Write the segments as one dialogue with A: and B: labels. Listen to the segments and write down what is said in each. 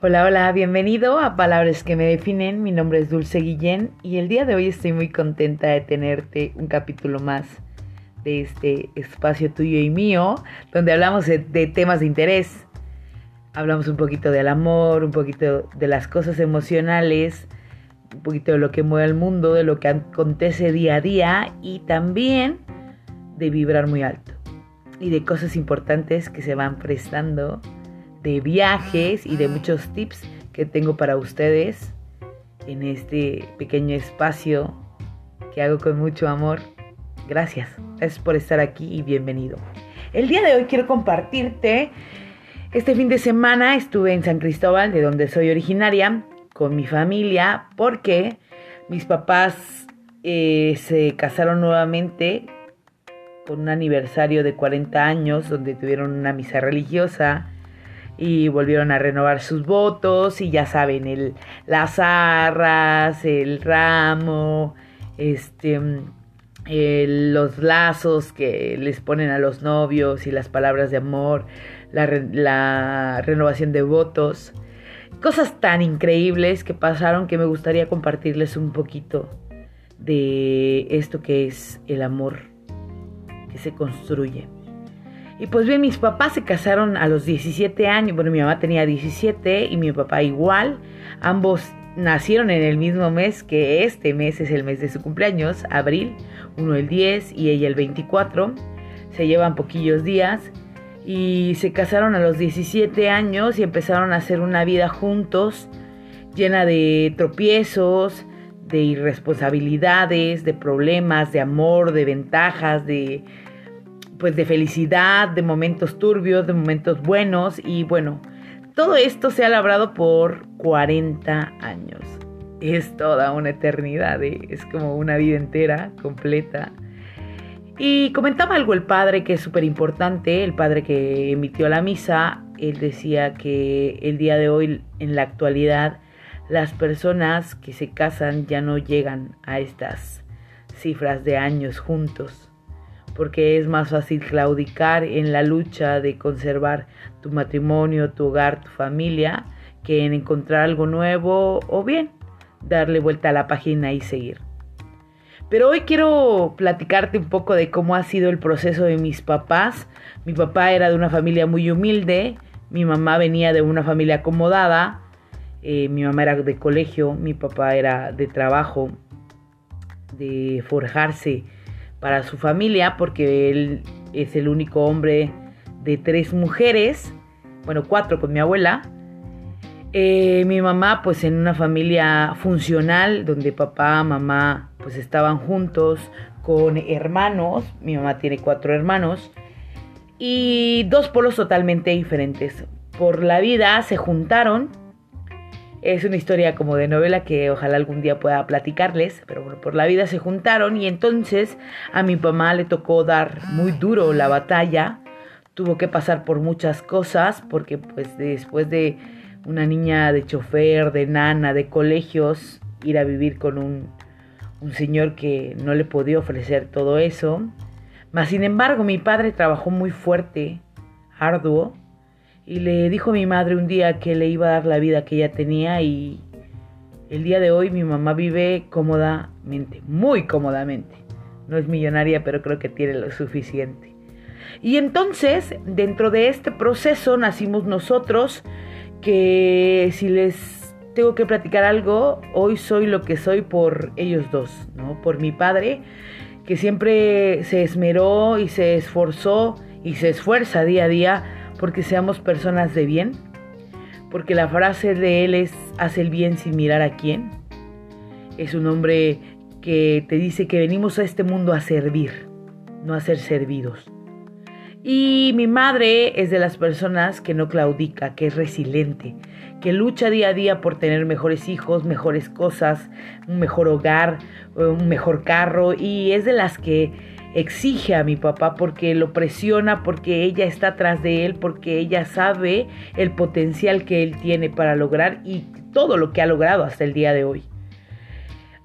A: Hola, hola, bienvenido a Palabras que me definen. Mi nombre es Dulce Guillén y el día de hoy estoy muy contenta de tenerte un capítulo más de este espacio tuyo y mío, donde hablamos de, temas de interés. Hablamos un poquito del amor, un poquito de las cosas emocionales, un poquito de lo que mueve el mundo, de lo que acontece día a día y también de vibrar muy alto y de cosas importantes que se van prestando de viajes y de muchos tips que tengo para ustedes en este pequeño espacio que hago con mucho amor. Gracias, gracias por estar aquí y bienvenido. El día de hoy quiero compartirte, este fin de semana estuve en San Cristóbal, de donde soy originaria, con mi familia, porque mis papás eh, se casaron nuevamente con un aniversario de 40 años, donde tuvieron una misa religiosa y volvieron a renovar sus votos y ya saben, el, las arras, el ramo, este, los lazos que les ponen a los novios y las palabras de amor, la renovación de votos. Cosas tan increíbles que pasaron que me gustaría compartirles un poquito de esto que es el amor que se construye. Y pues bien, mis papás se casaron a los 17 años. Bueno, mi mamá tenía 17 y mi papá igual. Ambos nacieron en el mismo mes que este mes es el mes de su cumpleaños, abril, uno el 10 y ella el 24. Se llevan poquillos días y se casaron a los 17 años y empezaron a hacer una vida juntos llena de tropiezos, de irresponsabilidades, de problemas, de amor, de ventajas, de pues de felicidad, de momentos turbios, de momentos buenos y bueno, todo esto se ha labrado por 40 años. Es toda una eternidad, ¿eh? es como una vida entera, completa. Y comentaba algo el padre que es súper importante, el padre que emitió la misa, él decía que el día de hoy, en la actualidad, las personas que se casan ya no llegan a estas cifras de años juntos porque es más fácil claudicar en la lucha de conservar tu matrimonio, tu hogar, tu familia, que en encontrar algo nuevo o bien darle vuelta a la página y seguir. Pero hoy quiero platicarte un poco de cómo ha sido el proceso de mis papás. Mi papá era de una familia muy humilde, mi mamá venía de una familia acomodada, eh, mi mamá era de colegio, mi papá era de trabajo, de forjarse para su familia porque él es el único hombre de tres mujeres, bueno, cuatro con mi abuela. Eh, mi mamá pues en una familia funcional donde papá, mamá pues estaban juntos con hermanos, mi mamá tiene cuatro hermanos y dos polos totalmente diferentes. Por la vida se juntaron es una historia como de novela que ojalá algún día pueda platicarles, pero bueno, por la vida se juntaron y entonces a mi mamá le tocó dar muy duro la batalla, tuvo que pasar por muchas cosas porque pues después de una niña de chofer, de nana, de colegios, ir a vivir con un, un señor que no le podía ofrecer todo eso. Mas sin embargo mi padre trabajó muy fuerte, arduo, y le dijo a mi madre un día que le iba a dar la vida que ella tenía y el día de hoy mi mamá vive cómodamente, muy cómodamente. No es millonaria, pero creo que tiene lo suficiente. Y entonces, dentro de este proceso nacimos nosotros, que si les tengo que platicar algo, hoy soy lo que soy por ellos dos, ¿no? Por mi padre, que siempre se esmeró y se esforzó y se esfuerza día a día porque seamos personas de bien, porque la frase de él es, haz el bien sin mirar a quién. Es un hombre que te dice que venimos a este mundo a servir, no a ser servidos. Y mi madre es de las personas que no claudica, que es resiliente, que lucha día a día por tener mejores hijos, mejores cosas, un mejor hogar, un mejor carro y es de las que exige a mi papá porque lo presiona, porque ella está atrás de él, porque ella sabe el potencial que él tiene para lograr y todo lo que ha logrado hasta el día de hoy.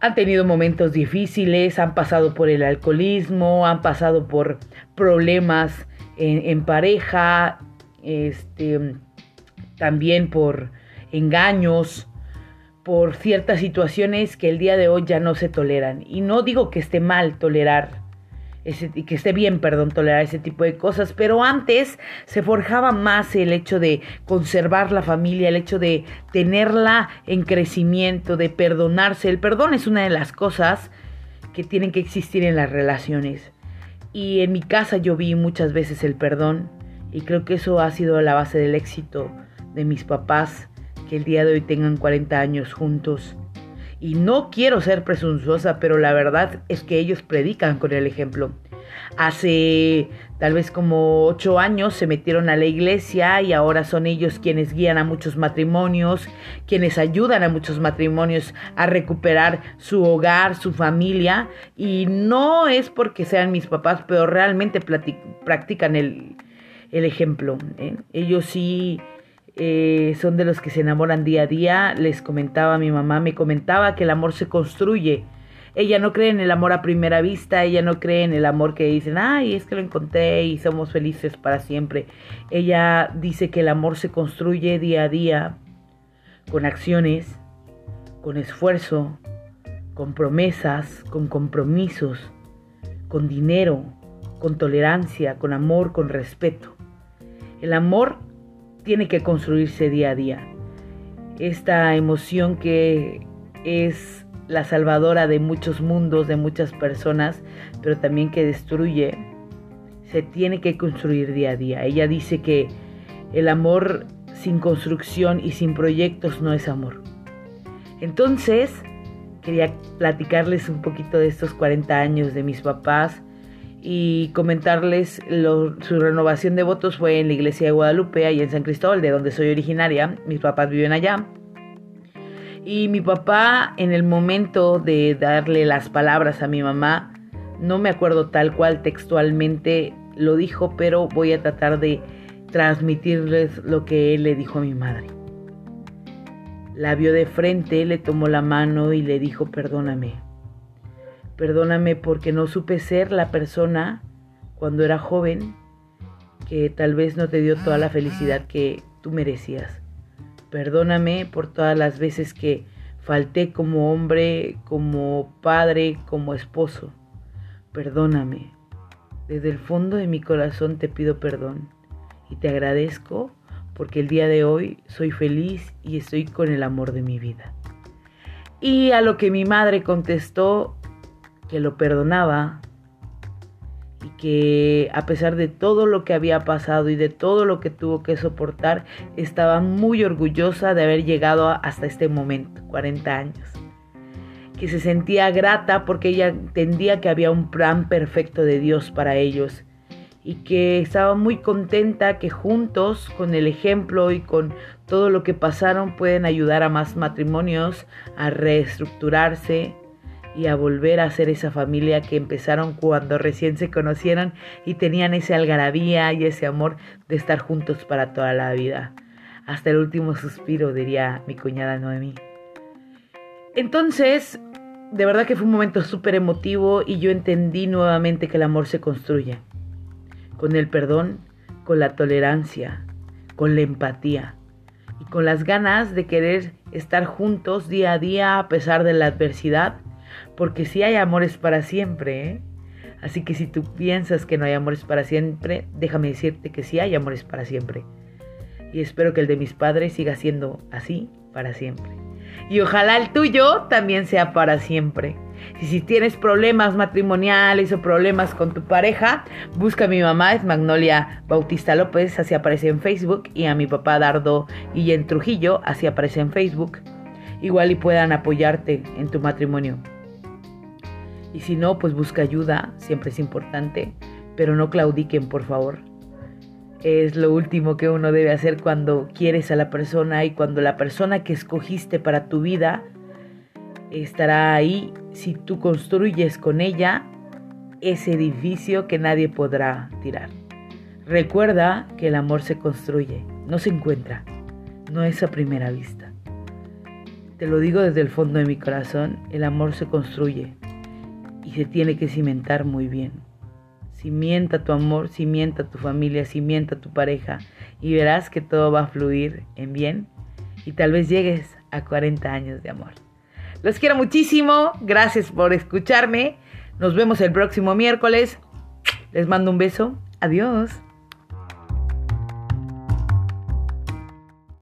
A: Han tenido momentos difíciles, han pasado por el alcoholismo, han pasado por problemas en, pareja, este, también por engaños, por ciertas situaciones que el día de hoy ya no se toleran. Y no digo que esté mal tolerar que esté bien, perdón, tolerar ese tipo de cosas, pero antes se forjaba más el hecho de conservar la familia, el hecho de tenerla en crecimiento, de perdonarse. El perdón es una de las cosas que tienen que existir en las relaciones. Y en mi casa yo vi muchas veces el perdón y creo que eso ha sido la base del éxito de mis papás, que el día de hoy tengan 40 años juntos y no quiero ser presuntuosa, pero la verdad es que ellos predican con el ejemplo. Hace tal vez como ocho años se metieron a la iglesia y ahora son ellos quienes guían a muchos matrimonios, quienes ayudan a muchos matrimonios a recuperar su hogar, su familia. Y no es porque sean mis papás, pero realmente practican el, ejemplo. ¿eh? Ellos sí eh, son de los que se enamoran día a día. Les comentaba, mi mamá me comentaba que el amor se construye. Ella no cree en el amor a primera vista, ella no cree en el amor que dicen, ay, es que lo encontré y somos felices para siempre. Ella dice que el amor se construye día a día con acciones, con esfuerzo, con promesas, con compromisos, con dinero, con tolerancia, con amor, con respeto. El amor tiene que construirse día a día. Esta emoción que es la salvadora de muchos mundos, de muchas personas, pero también que destruye, se tiene que construir día a día. Ella dice que el amor sin construcción y sin proyectos no es amor. Entonces, quería platicarles un poquito de estos 40 años de mis papás, y comentarles su renovación de votos fue en la iglesia de Guadalupe, ahí en San Cristóbal, de donde soy originaria. Mis papás viven allá. Y mi papá, en el momento de darle las palabras a mi mamá, no me acuerdo tal cual textualmente lo dijo, pero voy a tratar de transmitirles lo que él le dijo a mi madre. La vio de frente, le tomó la mano y le dijo, perdóname Perdóname porque no supe ser la persona cuando era joven que tal vez no te dio toda la felicidad que tú merecías. Perdóname por todas las veces que falté como hombre, como padre, como esposo. Perdóname. Desde el fondo de mi corazón te pido perdón y te agradezco porque el día de hoy soy feliz y estoy con el amor de mi vida. Y a lo que mi madre contestó, que lo perdonaba y que a pesar de todo lo que había pasado y de todo lo que tuvo que soportar, estaba muy orgullosa de haber llegado hasta este momento, 40 años. Que se sentía grata porque ella entendía que había un plan perfecto de Dios para ellos y que estaba muy contenta que juntos, con el ejemplo y con todo lo que pasaron, pueden ayudar a más matrimonios a reestructurarse, y a volver a ser esa familia que empezaron cuando recién se conocieron y tenían ese algarabía y ese amor de estar juntos para toda la vida. Hasta el último suspiro, diría mi cuñada Noemí. Entonces, de verdad que fue un momento súper emotivo y yo entendí nuevamente que el amor se construye. Con el perdón, con la tolerancia, con la empatía y con las ganas de querer estar juntos día a día a pesar de la adversidad porque si hay amores para siempre. ¿eh? Así que si tú piensas que no hay amores para siempre, déjame decirte que sí hay amores para siempre. Y espero que el de mis padres siga siendo así para siempre. Y ojalá el tuyo también sea para siempre. Y si tienes problemas matrimoniales o problemas con tu pareja, busca a mi mamá, es Magnolia Bautista López, así aparece en Facebook, y a mi papá Dardo Guillén Trujillo, así aparece en Facebook. Igual y puedan apoyarte en tu matrimonio. Y si no, pues busca ayuda, siempre es importante, pero no claudiquen, por favor. Es lo último que uno debe hacer cuando quieres a la persona y cuando la persona que escogiste para tu vida estará ahí si tú construyes con ella ese edificio que nadie podrá tirar. Recuerda que el amor se construye, no se encuentra, no es a primera vista. Te lo digo desde el fondo de mi corazón, el amor se construye, y se tiene que cimentar muy bien. Cimienta tu amor, cimienta tu familia, cimienta tu pareja y verás que todo va a fluir en bien y tal vez llegues a 40 años de amor. Los quiero muchísimo, gracias por escucharme. Nos vemos el próximo miércoles. Les mando un beso. Adiós.